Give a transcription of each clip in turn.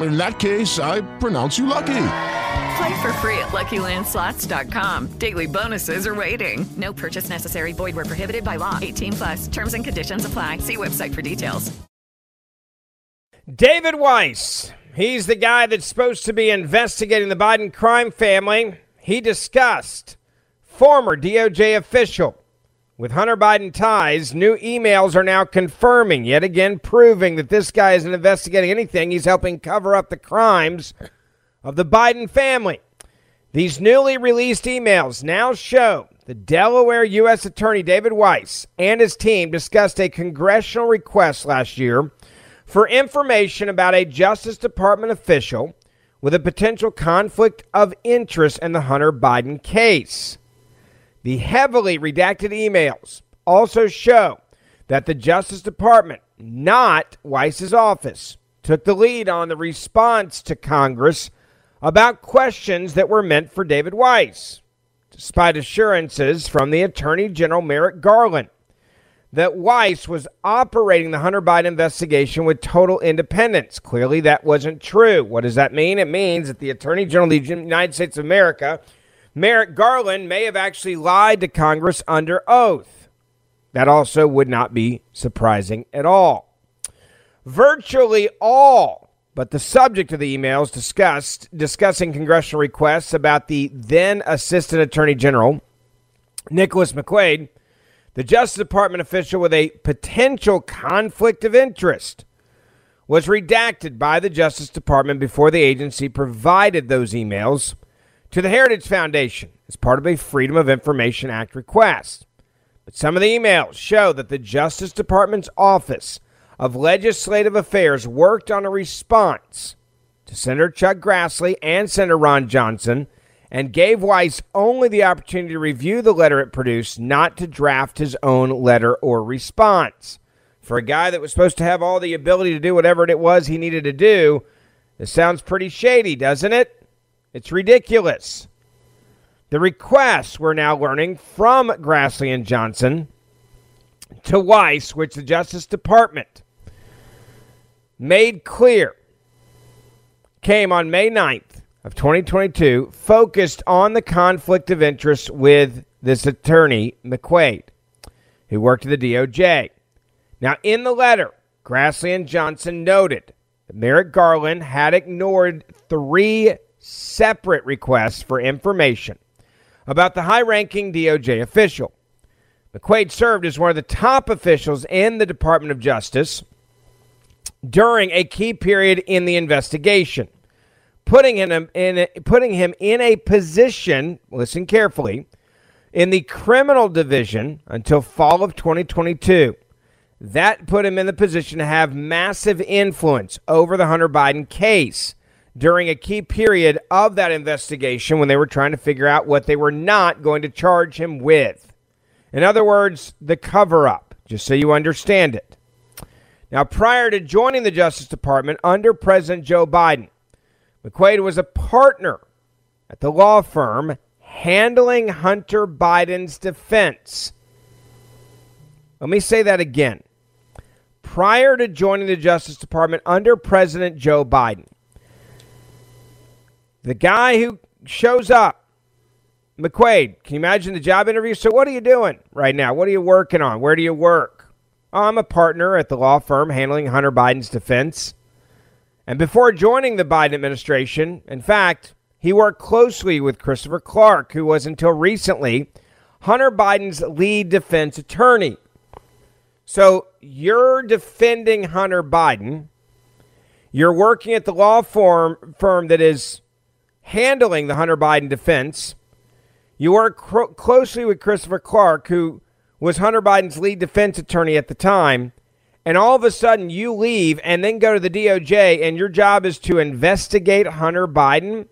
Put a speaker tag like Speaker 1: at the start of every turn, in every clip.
Speaker 1: In that case, I pronounce you lucky.
Speaker 2: Play for free at LuckyLandSlots.com. Daily bonuses are waiting. No purchase necessary. Void where prohibited by law. 18 plus. Terms and conditions apply. See website for details.
Speaker 3: David Weiss, he's the guy that's supposed to be investigating the Biden crime family. He discussed former DOJ official with Hunter Biden ties, new emails are now confirming, yet again proving that this guy isn't investigating anything. He's helping cover up the crimes of the Biden family. These newly released emails now show the Delaware U.S. Attorney David Weiss and his team discussed a congressional request last year for information about a Justice Department official with a potential conflict of interest in the Hunter Biden case. The heavily redacted emails also show that the Justice Department, not Weiss's office, took the lead on the response to Congress about questions that were meant for David Weiss, despite assurances from the Attorney General Merrick Garland that Weiss was operating the Hunter Biden investigation with total independence. Clearly, that wasn't true. What does that mean? It means that the Attorney General of the United States of America Merrick Garland may have actually lied to Congress under oath. That also would not be surprising at all. Virtually all but the subject of the emails discussed discussing congressional requests about the then Assistant Attorney General Nicholas McQuaid, the Justice Department official with a potential conflict of interest, was redacted by the Justice Department before the agency provided those emails to the Heritage Foundation as part of a Freedom of Information Act request. But some of the emails show that the Justice Department's Office of Legislative Affairs worked on a response to Senator Chuck Grassley and Senator Ron Johnson and gave Weiss only the opportunity to review the letter it produced, not to draft his own letter or response. For a guy that was supposed to have all the ability to do whatever it was he needed to do, this sounds pretty shady, doesn't it? It's ridiculous. The requests we're now learning from Grassley and Johnson to Weiss, which the Justice Department made clear, came on May 9th of 2022, focused on the conflict of interest with this attorney, McQuaid, who worked at the DOJ. Now, in the letter, Grassley and Johnson noted that Merrick Garland had ignored three separate requests for information about the high ranking DOJ official. McQuaid served as one of the top officials in the Department of Justice during a key period in the investigation, putting him in a, putting him in a position, listen carefully, in the criminal division until fall of 2022. That put him in the position to have massive influence over the Hunter Biden case during a key period of that investigation when they were trying to figure out what they were not going to charge him with. In other words, the cover up, just so you understand it. Now, prior to joining the Justice Department under President Joe Biden, McQuaid was a partner at the law firm handling Hunter Biden's defense. Let me say that again. Prior to joining the Justice Department under President Joe Biden, the guy who shows up McQuaid, can you imagine the job interview? So, what are you doing right now? What are you working on? Where do you work? Oh, I'm a partner at the law firm handling Hunter Biden's defense. And before joining the Biden administration, in fact, he worked closely with Christopher Clark, who was until recently Hunter Biden's lead defense attorney. So you're defending Hunter Biden. You're working at the law firm, firm that is handling the Hunter Biden defense. You work cro- closely with Christopher Clark, who was Hunter Biden's lead defense attorney at the time. And all of a sudden, you leave and then go to the DOJ, and your job is to investigate Hunter Biden.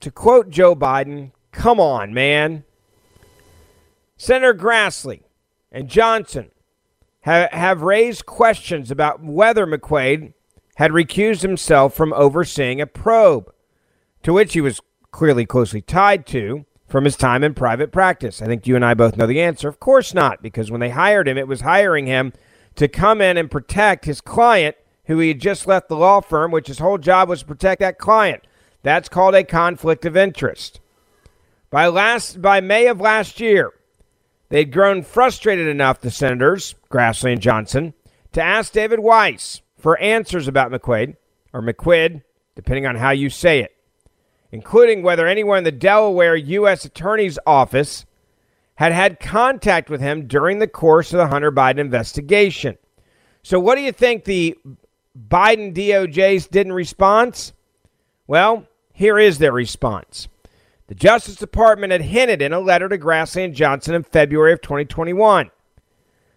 Speaker 3: To quote Joe Biden, come on, man. Senator Grassley and Johnson have, have raised questions about whether McQuaid had recused himself from overseeing a probe, to which he was clearly closely tied to from his time in private practice. I think you and I both know the answer. Of course not, because when they hired him, it was hiring him to come in and protect his client who he had just left the law firm, which his whole job was to protect that client. That's called a conflict of interest. By last by May of last year, they'd grown frustrated enough, the senators, Grassley and Johnson, to ask David Weiss for answers about McQuaid or McQuid, depending on how you say it, including whether anyone in the Delaware U.S. Attorney's Office had had contact with him during the course of the Hunter Biden investigation. So, what do you think the Biden DOJ's didn't response? Well, here is their response. The Justice Department had hinted in a letter to Grassley and Johnson in February of 2021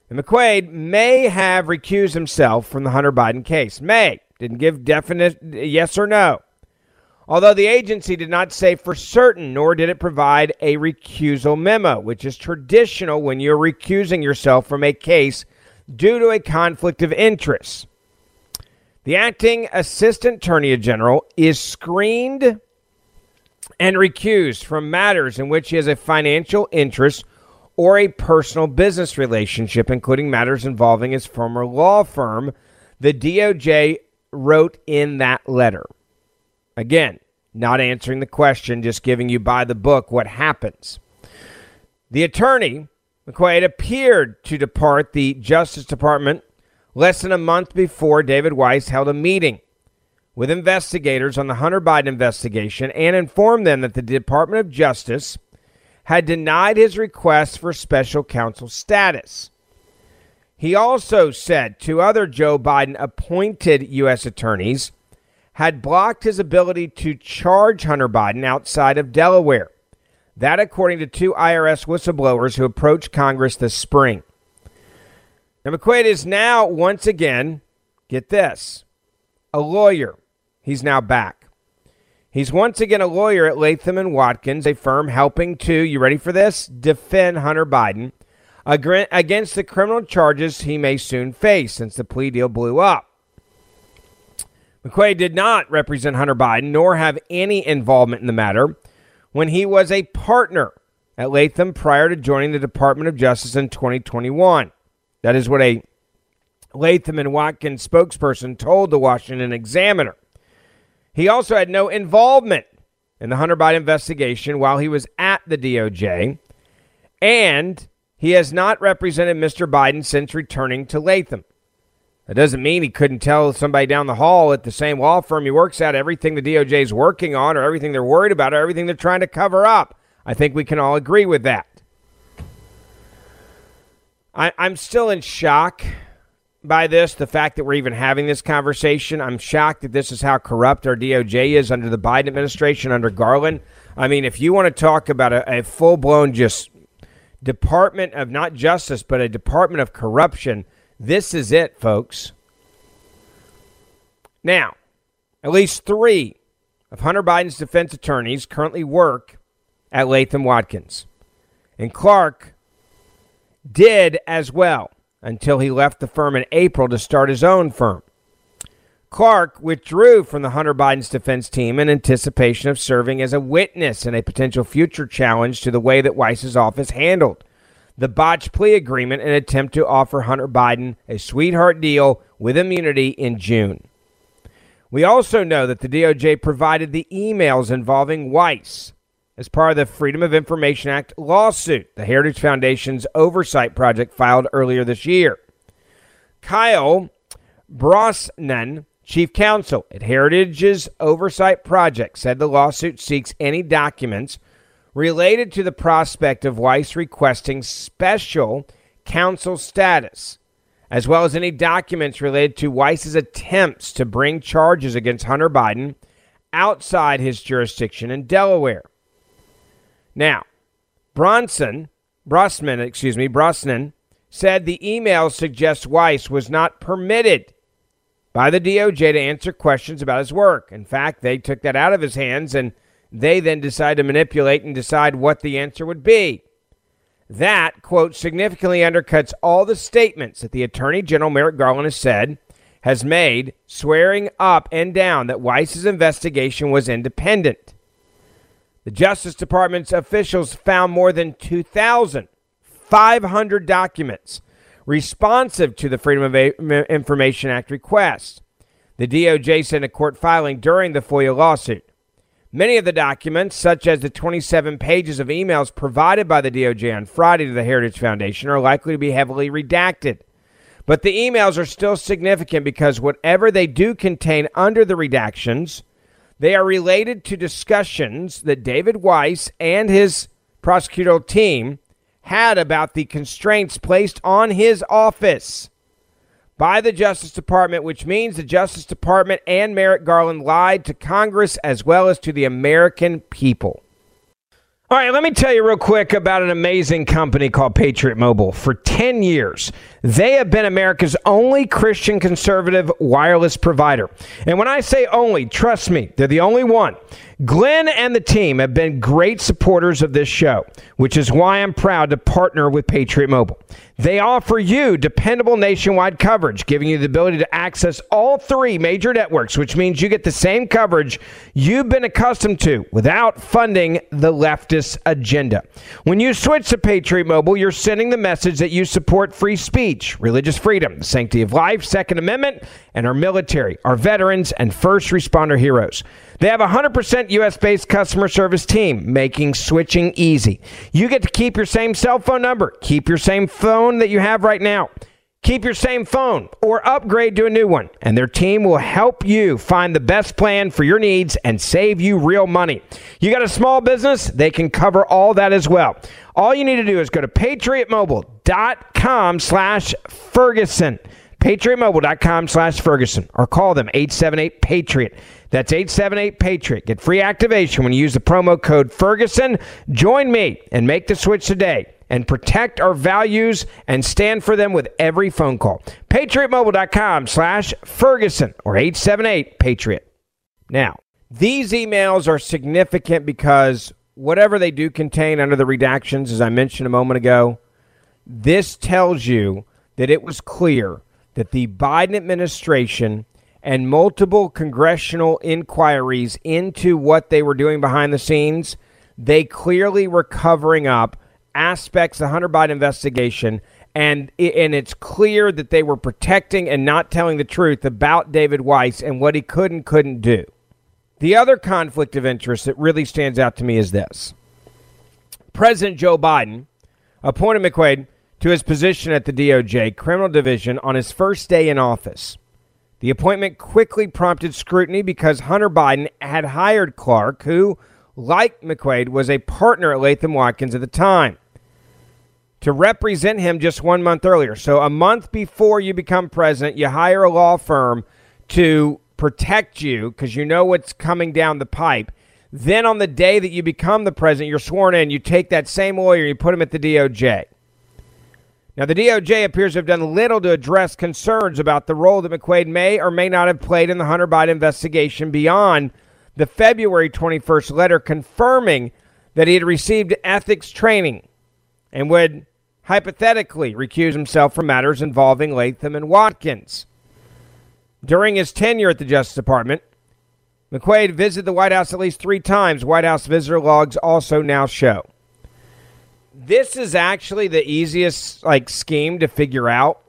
Speaker 3: that McQuaid may have recused himself from the Hunter Biden case. May. Didn't give definite yes or no. Although the agency did not say for certain, nor did it provide a recusal memo, which is traditional when you're recusing yourself from a case due to a conflict of interest. The acting assistant attorney general is screened and recused from matters in which he has a financial interest or a personal business relationship, including matters involving his former law firm, the DOJ wrote in that letter. Again, not answering the question, just giving you by the book what happens. The attorney, McQuaid, appeared to depart the Justice Department less than a month before David Weiss held a meeting with investigators on the Hunter Biden investigation and informed them that the Department of Justice had denied his request for special counsel status. He also said to other Joe Biden appointed U.S. attorneys had blocked his ability to charge Hunter Biden outside of Delaware. That, according to two IRS whistleblowers who approached Congress this spring. Now, McQuaid is now once again, get this, a lawyer. He's now back. He's once again a lawyer at Latham and Watkins, a firm helping to, you ready for this, defend Hunter Biden against the criminal charges he may soon face since the plea deal blew up. McQuaid did not represent Hunter Biden nor have any involvement in the matter when he was a partner at Latham prior to joining the Department of Justice in 2021. That is what a Latham and Watkins spokesperson told the Washington Examiner. He also had no involvement in the Hunter Biden investigation while he was at the DOJ, and he has not represented Mr. Biden since returning to Latham. That doesn't mean he couldn't tell somebody down the hall at the same law firm he works at everything the DOJ is working on or everything they're worried about or everything they're trying to cover up. I think we can all agree with that. I, I'm still in shock by this, the fact that we're even having this conversation. I'm shocked that this is how corrupt our DOJ is under the Biden administration, under Garland. I mean, if you want to talk about a, a full blown just Department of not justice, but a Department of corruption this is it, folks. Now, at least three of Hunter Biden's defense attorneys currently work at Latham Watkins. And Clark did as well until he left the firm in April to start his own firm. Clark withdrew from the Hunter Biden's defense team in anticipation of serving as a witness in a potential future challenge to the way that Weiss's office handled the botched plea agreement and attempt to offer Hunter Biden a sweetheart deal with immunity in June. We also know that the DOJ provided the emails involving Weiss as part of the Freedom of Information Act lawsuit, the Heritage Foundation's oversight project filed earlier this year. Kyle Brosnan, chief counsel at Heritage's oversight project, said the lawsuit seeks any documents related to the prospect of Weiss requesting special counsel status, as well as any documents related to Weiss's attempts to bring charges against Hunter Biden outside his jurisdiction in Delaware. Now, Bronson, Brosman, excuse me, Brosnan said the email suggests Weiss was not permitted by the DOJ to answer questions about his work. In fact, they took that out of his hands and they then decide to manipulate and decide what the answer would be. That, quote, significantly undercuts all the statements that the Attorney General Merrick Garland has said, has made, swearing up and down that Weiss's investigation was independent. The Justice Department's officials found more than 2,500 documents responsive to the Freedom of Information Act request. The DOJ sent a court filing during the FOIA lawsuit. Many of the documents, such as the 27 pages of emails provided by the DOJ on Friday to the Heritage Foundation, are likely to be heavily redacted. But the emails are still significant because whatever they do contain under the redactions, they are related to discussions that David Weiss and his prosecutorial team had about the constraints placed on his office by the Justice Department, which means the Justice Department and Merrick Garland lied to Congress as well as to the American people. All right, let me tell you real quick about an amazing company called Patriot Mobile. For 10 years, they have been America's only Christian conservative wireless provider. And when I say only, trust me, they're the only one. Glenn and the team have been great supporters of this show, which is why I'm proud to partner with Patriot Mobile. They offer you dependable nationwide coverage, giving you the ability to access all three major networks, which means you get the same coverage you've been accustomed to without funding the leftist agenda. When you switch to Patriot Mobile, you're sending the message that you support free speech, religious freedom, the sanctity of life, Second Amendment, and our military, our veterans, and first responder heroes. They have a 100% US based customer service team, making switching easy. You get to keep your same cell phone number, keep your same phone that you have right now. Keep your same phone or upgrade to a new one, and their team will help you find the best plan for your needs and save you real money. You got a small business? They can cover all that as well. All you need to do is go to patriotmobile.com slash Ferguson patriotmobile.com slash Ferguson or call them 878 Patriot. That's 878 Patriot. Get free activation when you use the promo code Ferguson. Join me and make the switch today and protect our values and stand for them with every phone call. PatriotMobile.com slash Ferguson or 878 Patriot. Now, these emails are significant because whatever they do contain under the redactions, as I mentioned a moment ago, this tells you that it was clear that the Biden administration and multiple congressional inquiries into what they were doing behind the scenes, they clearly were covering up aspects of the Hunter Biden investigation. And, and it's clear that they were protecting and not telling the truth about David Weiss and what he could and couldn't do. The other conflict of interest that really stands out to me is this President Joe Biden appointed McQuaid to his position at the DOJ Criminal Division on his first day in office. The appointment quickly prompted scrutiny because Hunter Biden had hired Clark, who, like McQuaid, was a partner at Latham Watkins at the time, to represent him just one month earlier. So, a month before you become president, you hire a law firm to protect you because you know what's coming down the pipe. Then, on the day that you become the president, you're sworn in, you take that same lawyer, you put him at the DOJ. Now, the DOJ appears to have done little to address concerns about the role that McQuaid may or may not have played in the Hunter Biden investigation beyond the February 21st letter confirming that he had received ethics training and would hypothetically recuse himself from matters involving Latham and Watkins. During his tenure at the Justice Department, McQuaid visited the White House at least three times, White House visitor logs also now show this is actually the easiest like scheme to figure out.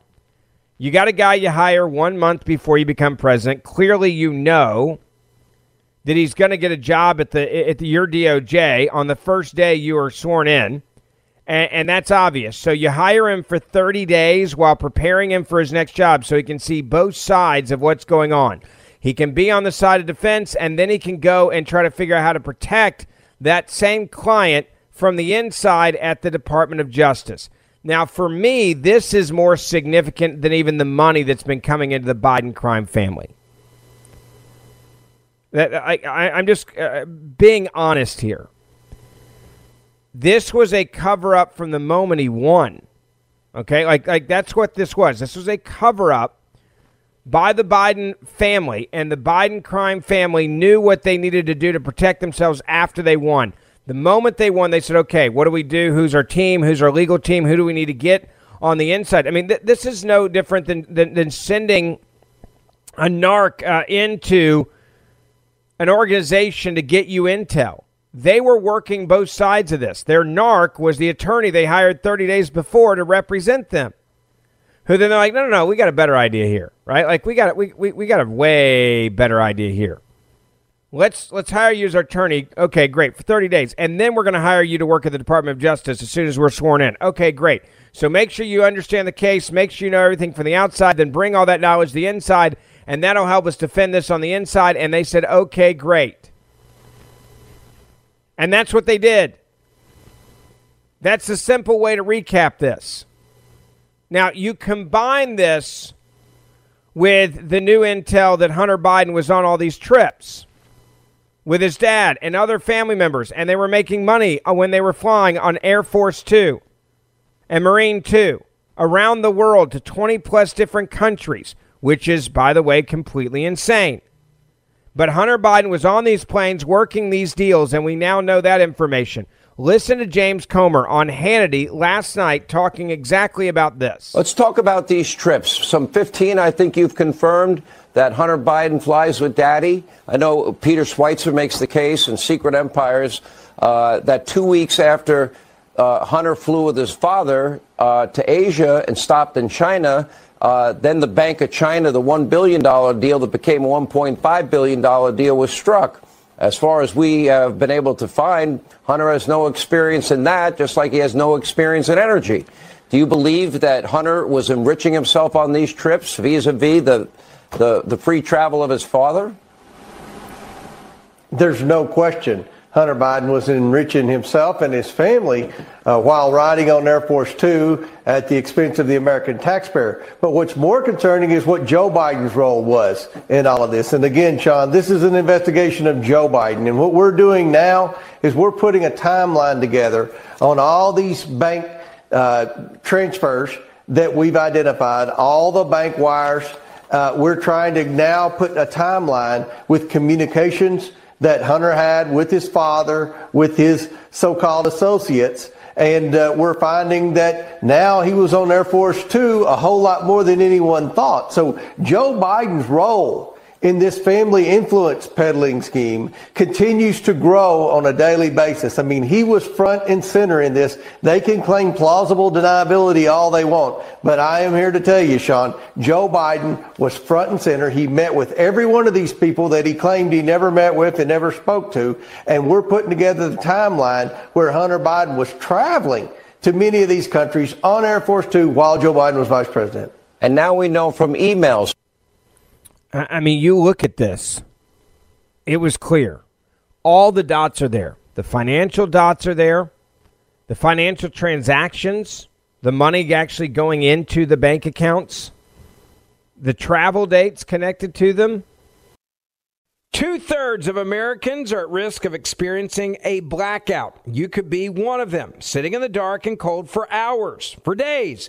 Speaker 3: You got a guy you hire one month before you become president. Clearly, you know that he's going to get a job at the at the your DOJ on the first day you are sworn in, and, and that's obvious. So you hire him for 30 days while preparing him for his next job, so he can see both sides of what's going on. He can be on the side of defense, and then he can go and try to figure out how to protect that same client from the inside at the Department of Justice. Now, for me, this is more significant than even the money that's been coming into the Biden crime family. That I, I am just uh, being honest here. This was a cover up from the moment he won. Okay, like like that's what this was. This was a cover up by the Biden family, and the Biden crime family knew what they needed to do to protect themselves after they won. The moment they won, they said, okay, what do we do? Who's our team? Who's our legal team? Who do we need to get on the inside? I mean, th- this is no different than, than, than sending a narc uh, into an organization to get you intel. They were working both sides of this. Their narc was the attorney they hired 30 days before to represent them. Who then they're like, no, no, no, we got a better idea here, right? Like we got we, we, we got a way better idea here. Let's let's hire you as our attorney. Okay, great for 30 days, and then we're going to hire you to work at the Department of Justice as soon as we're sworn in. Okay, great. So make sure you understand the case. Make sure you know everything from the outside. Then bring all that knowledge to the inside, and that'll help us defend this on the inside. And they said, okay, great. And that's what they did. That's a simple way to recap this. Now you combine this with the new intel that Hunter Biden was on all these trips with his dad and other family members, and they were making money when they were flying on Air Force Two and Marine Two around the world to 20 plus different countries, which is, by the way, completely insane. But Hunter Biden was on these planes working these deals, and we now know that information. Listen to James Comer on Hannity last night talking exactly about this.
Speaker 4: Let's talk about these trips. Some 15, I think you've confirmed that Hunter Biden flies with daddy. I know Peter Schweizer makes the case in Secret Empires uh, that two weeks after uh, Hunter flew with his father uh, to Asia and stopped in China, uh, then the Bank of China, the $1 billion deal that became a $1.5 billion deal, was struck. As far as we have been able to find, Hunter has no experience in that, just like he has no experience in energy. Do you believe that Hunter was enriching himself on these trips vis a vis the the, the free travel of his father?
Speaker 5: There's no question Hunter Biden was enriching himself and his family uh, while riding on Air Force Two at the expense of the American taxpayer. But what's more concerning is what Joe Biden's role was in all of this. And again, Sean, this is an investigation of Joe Biden. And what we're doing now is we're putting a timeline together on all these bank uh, transfers that we've identified, all the bank wires uh, we're trying to now put a timeline with communications that Hunter had with his father, with his so-called associates. And uh, we're finding that now he was on Air Force Two a whole lot more than anyone thought. So Joe Biden's role in this family influence peddling scheme continues to grow on a daily basis. I mean, he was front and center in this. They can claim plausible deniability all they want, but I am here to tell you, Sean, Joe Biden was front and center. He met with every one of these people that he claimed he never met with and never spoke to, and we're putting together the timeline where Hunter Biden was traveling to many of these countries on Air Force Two while Joe Biden was vice president.
Speaker 4: And now we know from emails
Speaker 3: I mean, you look at this, it was clear. All the dots are there. The financial dots are there, the financial transactions, the money actually going into the bank accounts, the travel dates connected to them. Two thirds of Americans are at risk of experiencing a blackout. You could be one of them, sitting in the dark and cold for hours, for days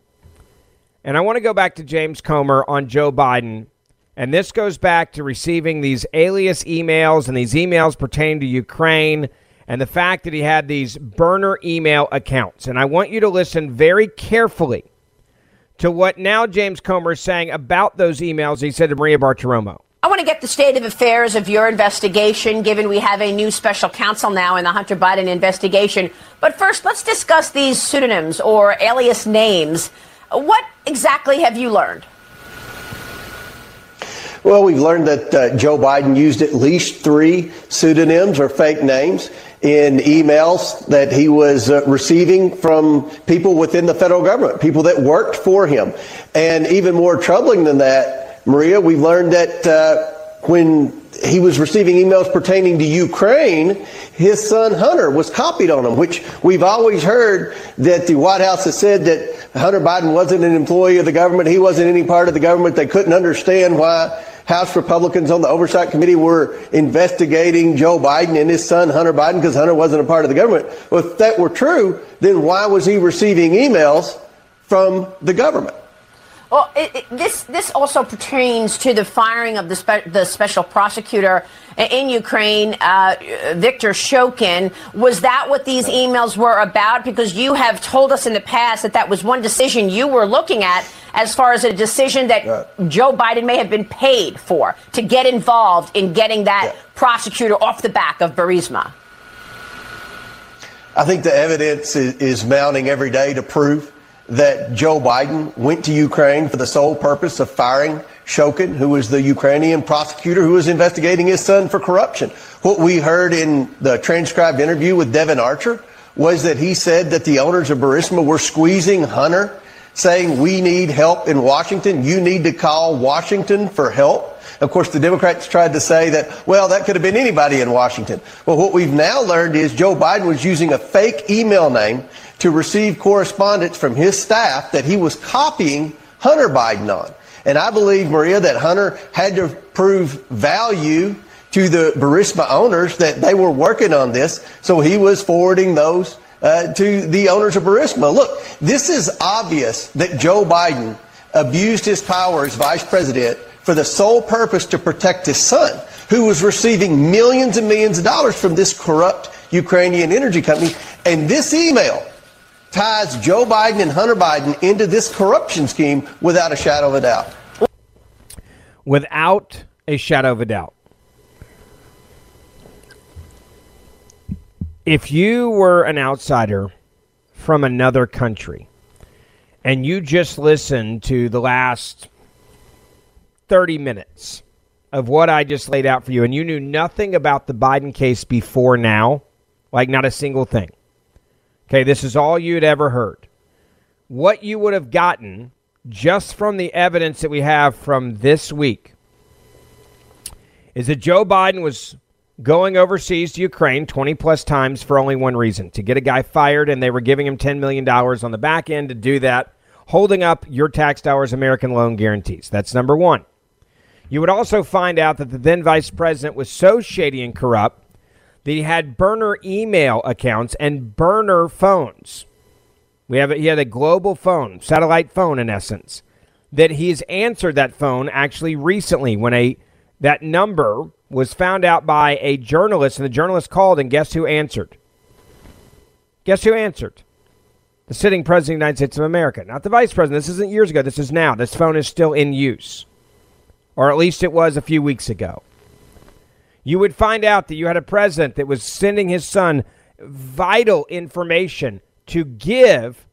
Speaker 3: And I want to go back to James Comer on Joe Biden. And this goes back to receiving these alias emails and these emails pertaining to Ukraine and the fact that he had these burner email accounts. And I want you to listen very carefully to what now James Comer is saying about those emails he said to Maria Bartiromo.
Speaker 6: I want to get the state of affairs of your investigation, given we have a new special counsel now in the Hunter Biden investigation. But first, let's discuss these pseudonyms or alias names what exactly have you learned?
Speaker 5: Well, we've learned that uh, Joe Biden used at least three pseudonyms or fake names in emails that he was uh, receiving from people within the federal government, people that worked for him. And even more troubling than that, Maria, we've learned that uh, when he was receiving emails pertaining to Ukraine, his son Hunter was copied on them, which we've always heard that the White House has said that Hunter Biden wasn't an employee of the government. He wasn't any part of the government. They couldn't understand why House Republicans on the Oversight Committee were investigating Joe Biden and his son Hunter Biden because Hunter wasn't a part of the government. Well, if that were true, then why was he receiving emails from the government?
Speaker 6: Well, it, it, this this also pertains to the firing of the spe- the special prosecutor in Ukraine, uh, Victor Shokin. Was that what these emails were about? Because you have told us in the past that that was one decision you were looking at as far as a decision that yeah. Joe Biden may have been paid for to get involved in getting that yeah. prosecutor off the back of Burisma.
Speaker 5: I think the evidence is, is mounting every day to prove that Joe Biden went to Ukraine for the sole purpose of firing Shokin, who was the Ukrainian prosecutor who was investigating his son for corruption. What we heard in the transcribed interview with Devon Archer was that he said that the owners of Burisma were squeezing Hunter, saying, We need help in Washington. You need to call Washington for help. Of course, the Democrats tried to say that, well, that could have been anybody in Washington. Well, what we've now learned is Joe Biden was using a fake email name to receive correspondence from his staff that he was copying Hunter Biden on. And I believe, Maria, that Hunter had to prove value to the Burisma owners that they were working on this. So he was forwarding those uh, to the owners of Burisma. Look, this is obvious that Joe Biden abused his power as vice president for the sole purpose to protect his son, who was receiving millions and millions of dollars from this corrupt Ukrainian energy company. And this email ties Joe Biden and Hunter Biden into this corruption scheme without a shadow of a doubt.
Speaker 3: Without a shadow of a doubt. If you were an outsider from another country and you just listened to the last 30 minutes of what I just laid out for you and you knew nothing about the Biden case before now, like not a single thing Okay, this is all you'd ever heard. What you would have gotten just from the evidence that we have from this week is that Joe Biden was going overseas to Ukraine 20 plus times for only one reason to get a guy fired, and they were giving him $10 million on the back end to do that, holding up your tax dollars American loan guarantees. That's number one. You would also find out that the then vice president was so shady and corrupt that he had burner email accounts and burner phones. We have he had a global phone, satellite phone in essence. That he's answered that phone actually recently when a that number was found out by a journalist, and the journalist called, and guess who answered? Guess who answered? The sitting president of the United States of America, not the vice president. This isn't years ago. This is now. This phone is still in use, or at least it was a few weeks ago. You would find out that you had a president that was sending his son vital information to give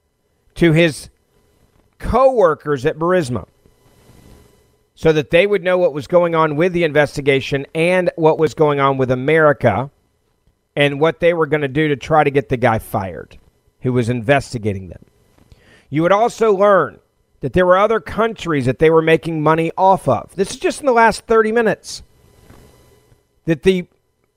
Speaker 3: to his coworkers at Burisma so that they would know what was going on with the investigation and what was going on with America and what they were going to do to try to get the guy fired who was investigating them. You would also learn that there were other countries that they were making money off of. This is just in the last 30 minutes. That the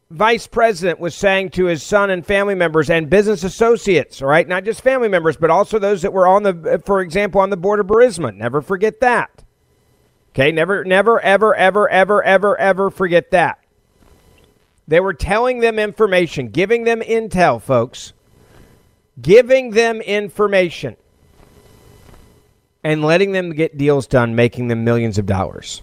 Speaker 3: vice president was saying to his son and family members and business associates, all right, not just family members, but also those that were on the, for example, on the board of Burisma. Never forget that. Okay, never, never, ever, ever, ever, ever, ever forget that. They were telling them information, giving them intel, folks, giving them information, and letting them get deals done, making them millions of dollars.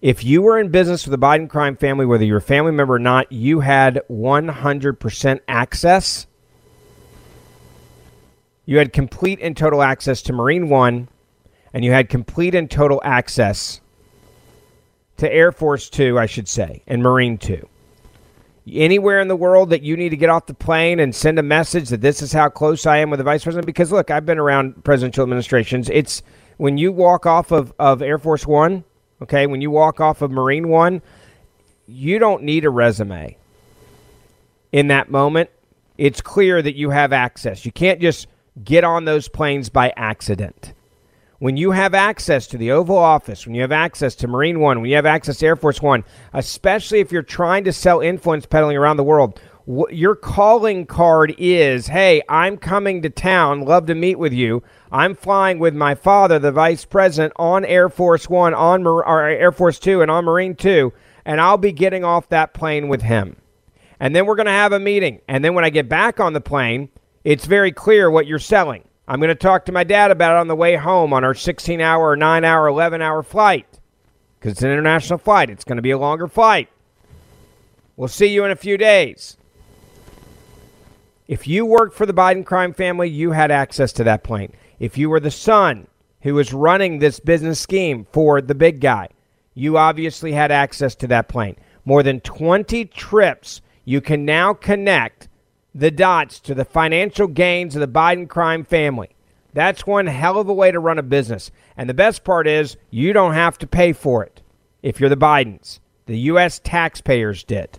Speaker 3: If you were in business with the Biden crime family, whether you're a family member or not, you had 100% access. You had complete and total access to Marine One, and you had complete and total access to Air Force Two, I should say, and Marine Two. Anywhere in the world that you need to get off the plane and send a message that this is how close I am with the vice president, because look, I've been around presidential administrations. It's when you walk off of, of Air Force One Okay, when you walk off of Marine One, you don't need a resume. In that moment, it's clear that you have access. You can't just get on those planes by accident. When you have access to the Oval Office, when you have access to Marine One, when you have access to Air Force One, especially if you're trying to sell influence peddling around the world, your calling card is hey i'm coming to town love to meet with you i'm flying with my father the vice president on air force one on or air force two and on marine two and i'll be getting off that plane with him. And then we're going to have a meeting. And then when i get back on the plane it's very clear what you're selling. I'm going to talk to my dad about it on the way home on our 16 hour 9 hour 11 hour flight because it's an international flight. It's going to be a longer flight. We'll see you in a few days. If you worked for the Biden crime family, you had access to that plane. If you were the son who was running this business scheme for the big guy, you obviously had access to that plane. More than 20 trips, you can now connect the dots to the financial gains of the Biden crime family. That's one hell of a way to run a business. And the best part is, you don't have to pay for it if you're the Bidens. The U.S. taxpayers did.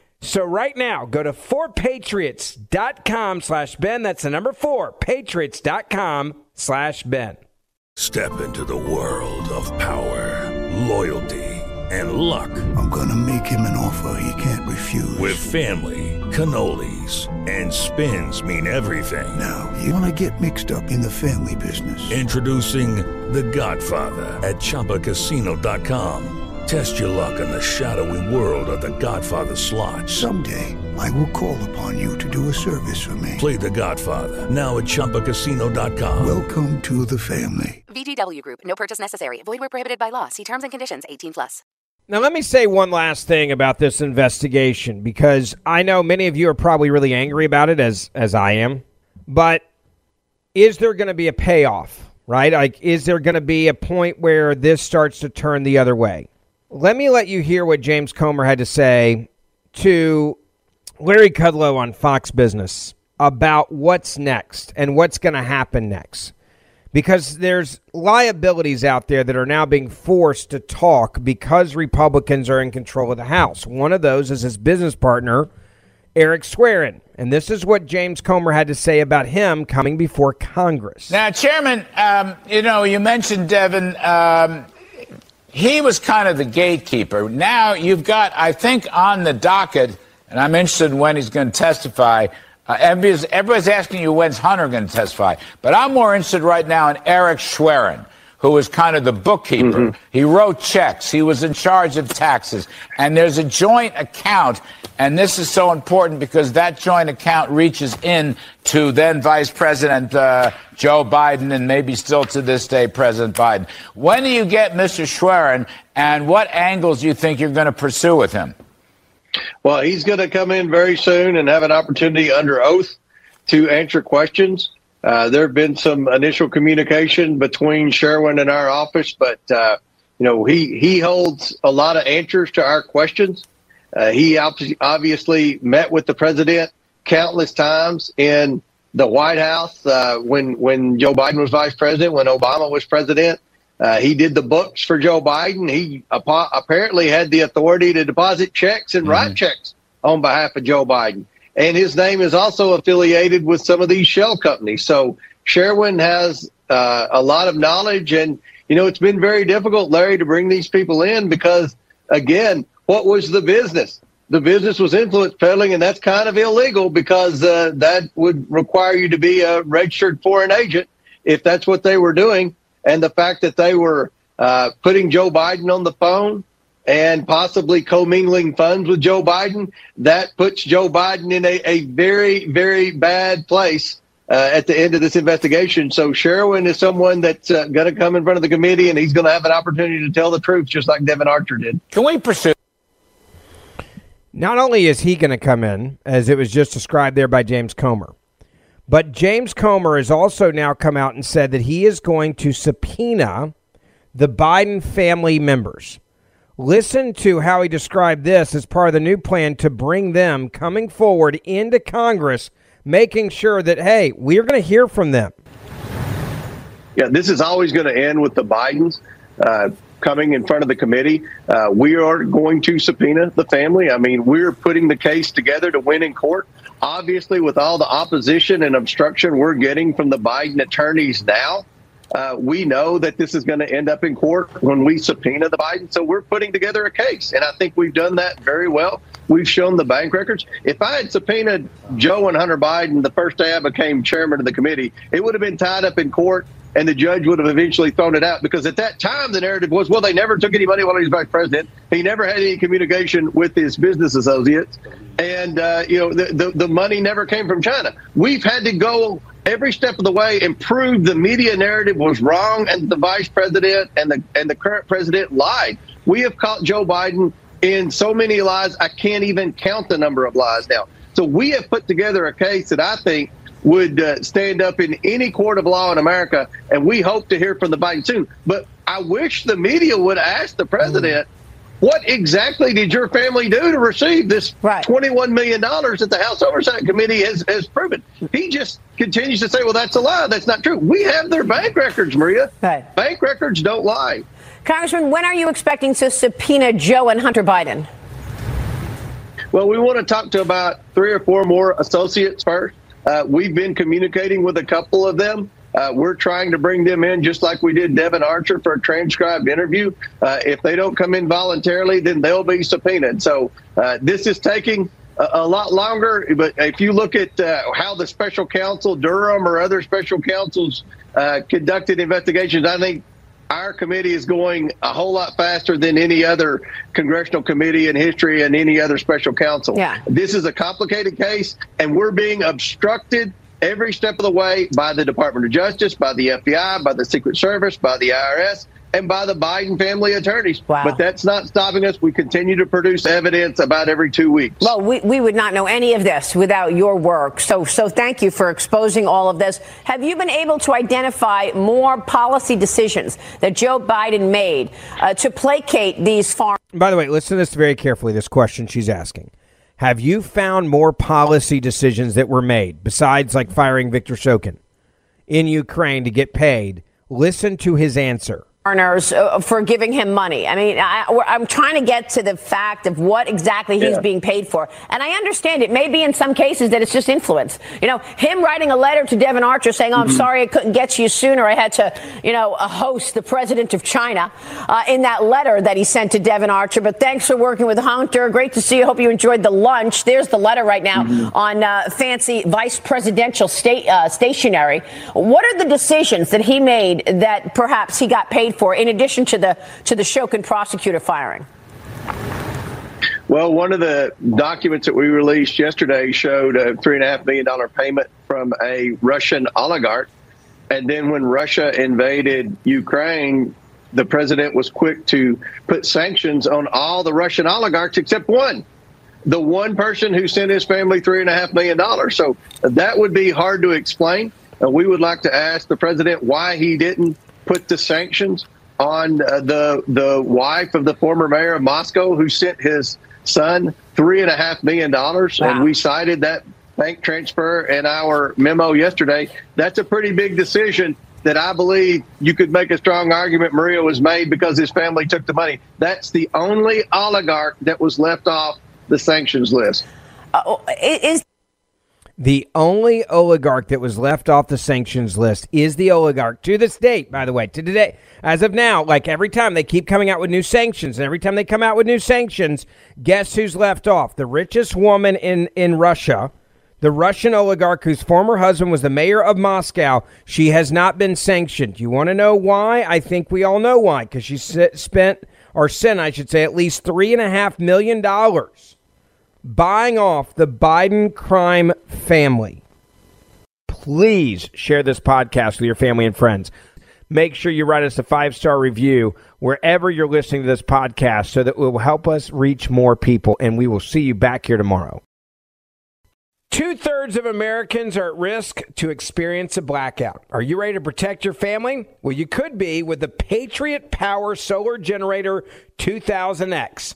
Speaker 3: So right now, go to 4patriots.com slash Ben. That's the number 4, patriots.com slash Ben.
Speaker 7: Step into the world of power, loyalty and luck.
Speaker 8: I'm going to make him an offer he can't refuse.
Speaker 7: With family, cannolis, and spins mean everything.
Speaker 8: Now, you want to get mixed up in the family business.
Speaker 7: Introducing The Godfather at ChumbaCasino.com. Test your luck in the shadowy world of The Godfather slot.
Speaker 8: Someday, I will call upon you to do a service for me.
Speaker 7: Play The Godfather now at ChumbaCasino.com.
Speaker 8: Welcome to the family.
Speaker 9: VGW Group. No purchase necessary. Void where prohibited by law. See terms and conditions. 18 plus.
Speaker 3: Now, let me say one last thing about this investigation because I know many of you are probably really angry about it, as as I am. But is there going to be a payoff? Right? Like, is there going to be a point where this starts to turn the other way? Let me let you hear what James Comer had to say to Larry Kudlow on Fox Business about what's next and what's going to happen next. Because there's liabilities out there that are now being forced to talk because Republicans are in control of the House. One of those is his business partner, Eric Schwerin. And this is what James Comer had to say about him coming before Congress.
Speaker 10: Now, Chairman, um, you know, you mentioned Devon. Um, he was kind of the gatekeeper. Now you've got, I think, on the docket, and I'm interested in when he's going to testify. Uh, everybody's, everybody's asking you when's Hunter going to testify, but I'm more interested right now in Eric Schwerin, who was kind of the bookkeeper.
Speaker 4: Mm-hmm.
Speaker 10: He wrote checks. He was in charge of taxes, and there's a joint account, and this is so important because that joint account reaches in to then Vice President uh, Joe Biden, and maybe still to this day President Biden. When do you get Mr. Schwerin, and what angles do you think you're going to pursue with him?
Speaker 5: Well, he's going to come in very soon and have an opportunity under oath to answer questions. Uh, there have been some initial communication between Schwerin and our office, but uh, you know he he holds a lot of answers to our questions. Uh, he obviously met with the president countless times in the White House uh, when when Joe Biden was vice president, when Obama was president. Uh, he did the books for Joe Biden. He apparently had the authority to deposit checks and write checks on behalf of Joe Biden. And his name is also affiliated with some of these shell companies. So Schwerin has uh, a lot of knowledge. And, you know, it's been very difficult, Larry, to bring these people in because, again, what was the business? The business was influence peddling, and that's kind of illegal because uh, that would require you to be a registered foreign agent if that's what they were doing and the fact that they were uh, putting Joe Biden on the phone and possibly commingling funds with Joe Biden, that puts Joe Biden in a, a very, very bad place uh, at the end of this investigation. So Schwerin is someone that's uh, going to come in front of the committee and he's going to have an opportunity to tell the truth, just like Devon Archer did.
Speaker 10: Can we pursue?
Speaker 3: Not only is he going to come in, as it was just described there by James Comer, but James Comer has also now come out and said that he is going to subpoena the Biden family members. Listen to how he described this as part of the new plan to bring them coming forward into Congress, making sure that, hey, we're going to hear from them.
Speaker 5: Yeah, this is always going to end with the Bidens uh, coming in front of the committee. Uh, we are going to subpoena the family. I mean, we're putting the case together to win in court. Obviously, with all the opposition and obstruction we're getting from the Biden attorneys now, uh, we know that this is going to end up in court when we subpoena the Biden. So we're putting together a case, and I think we've done that very well. We've shown the bank records. If I had subpoenaed Joe and Hunter Biden the first day I became chairman of the committee, it would have been tied up in court and the judge would have eventually thrown it out because at that time the narrative was, well, they never took any money while he was vice president. He never had any communication with his business associates, and uh, you know the, the, the money never came from China. We've had to go every step of the way and prove the media narrative was wrong and the vice president and the and the current president lied. We have caught Joe Biden in so many lies I can't even count the number of lies now. So we have put together a case that I think would uh, stand up in any court of law in America, and we hope to hear from the Biden soon. But I wish the media would ask the president, what exactly did your family do to receive this right. $21 million that the House Oversight Committee has, has proven? He just continues to say, well, that's a lie. That's not true. We have their bank records, Maria.
Speaker 6: Right.
Speaker 5: Bank records don't lie.
Speaker 6: Congressman, when are you expecting to subpoena Joe and Hunter Biden?
Speaker 5: Well, we want to talk to about three or four more associates first. Uh, we've been communicating with a couple of them. Uh, we're trying to bring them in just like we did Devon Archer for a transcribed interview. Uh, if they don't come in voluntarily, then they'll be subpoenaed. So uh, this is taking a, a, lot longer. But if you look at uh, how the special counsel, Durham, or other special counsels uh, conducted investigations, I think our committee is going a whole lot faster than any other congressional committee in history and any other special counsel.
Speaker 6: Yeah.
Speaker 5: This is a complicated case, and we're being obstructed every step of the way by the Department of Justice, by the FBI, by the Secret Service, by the IRS and by the Biden family attorneys.
Speaker 6: Wow.
Speaker 5: But that's not stopping us. We continue to produce evidence about every two weeks.
Speaker 6: Well, we, we would not know any of this without your work. So, so thank you for exposing all of this. Have you been able to identify more policy decisions that Joe Biden made uh, to placate these farm?
Speaker 3: By the way, listen to this very carefully. This question she's asking. Have you found more policy decisions that were made besides like firing Victor Shokin in Ukraine to get paid? Listen to his answer
Speaker 6: foreigners uh, for giving him money. I mean, I, am trying to get to the fact of what exactly he's yeah. being paid for. And I understand it may be in some cases that it's just influence. You know, him writing a letter to Devon Archer saying, oh, I'm mm-hmm. sorry I couldn't get to you sooner. I had to, you know, host the president of China uh, in that letter that he sent to Devon Archer. But thanks for working with Hunter. Great to see you. Hope you enjoyed the lunch. There's the letter right now mm-hmm. on uh, fancy vice presidential state uh, stationery. What are the decisions that he made that perhaps he got paid for, in addition to the to the Shokin prosecutor firing?
Speaker 5: Well, one of the documents that we released yesterday showed a three and a half million dollar payment from a Russian oligarch, and then when Russia invaded Ukraine, the president was quick to put sanctions on all the Russian oligarchs except one the one person who sent his family three and a half million dollars. So that would be hard to explain. We would like to ask the president why he didn't put the sanctions on uh, the the wife of the former mayor of Moscow who sent his son three and a half million dollars, wow. and we cited that bank transfer in our memo yesterday. That's a pretty big decision that I believe you could make a strong argument Maria was made because his family took the money. That's the only oligarch that was left off the sanctions list.
Speaker 6: Uh, is
Speaker 3: the only oligarch that was left off the sanctions list is the oligarch to this date, by the way, to today. As of now, like every time they keep coming out with new sanctions, and every time they come out with new sanctions, guess who's left off? The richest woman in, in Russia, the Russian oligarch whose former husband was the mayor of Moscow. She has not been sanctioned. You want to know why? I think we all know why, because she spent, or sent, I should say, at least $3.5 million buying off the Biden crime family. Please share this podcast with your family and friends. Make sure you write us a five star review wherever you're listening to this podcast so that it will help us reach more people. And we will see you back here tomorrow. Two thirds of Americans are at risk to experience a blackout. Are you ready to protect your family? Well, you could be with the Patriot Power Solar Generator 2000X.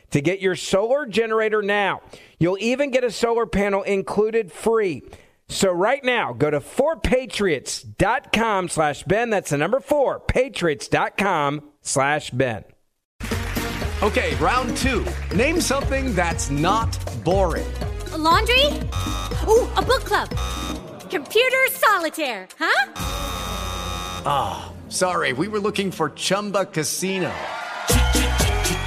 Speaker 3: to get your solar generator now. You'll even get a solar panel included free. So right now, go to 4patriots.com slash Ben. That's the number 4, patriots.com slash Ben.
Speaker 11: Okay, round two. Name something that's not boring.
Speaker 12: A laundry? Ooh, a book club. Computer solitaire, huh?
Speaker 11: Ah, oh, sorry. We were looking for Chumba Casino.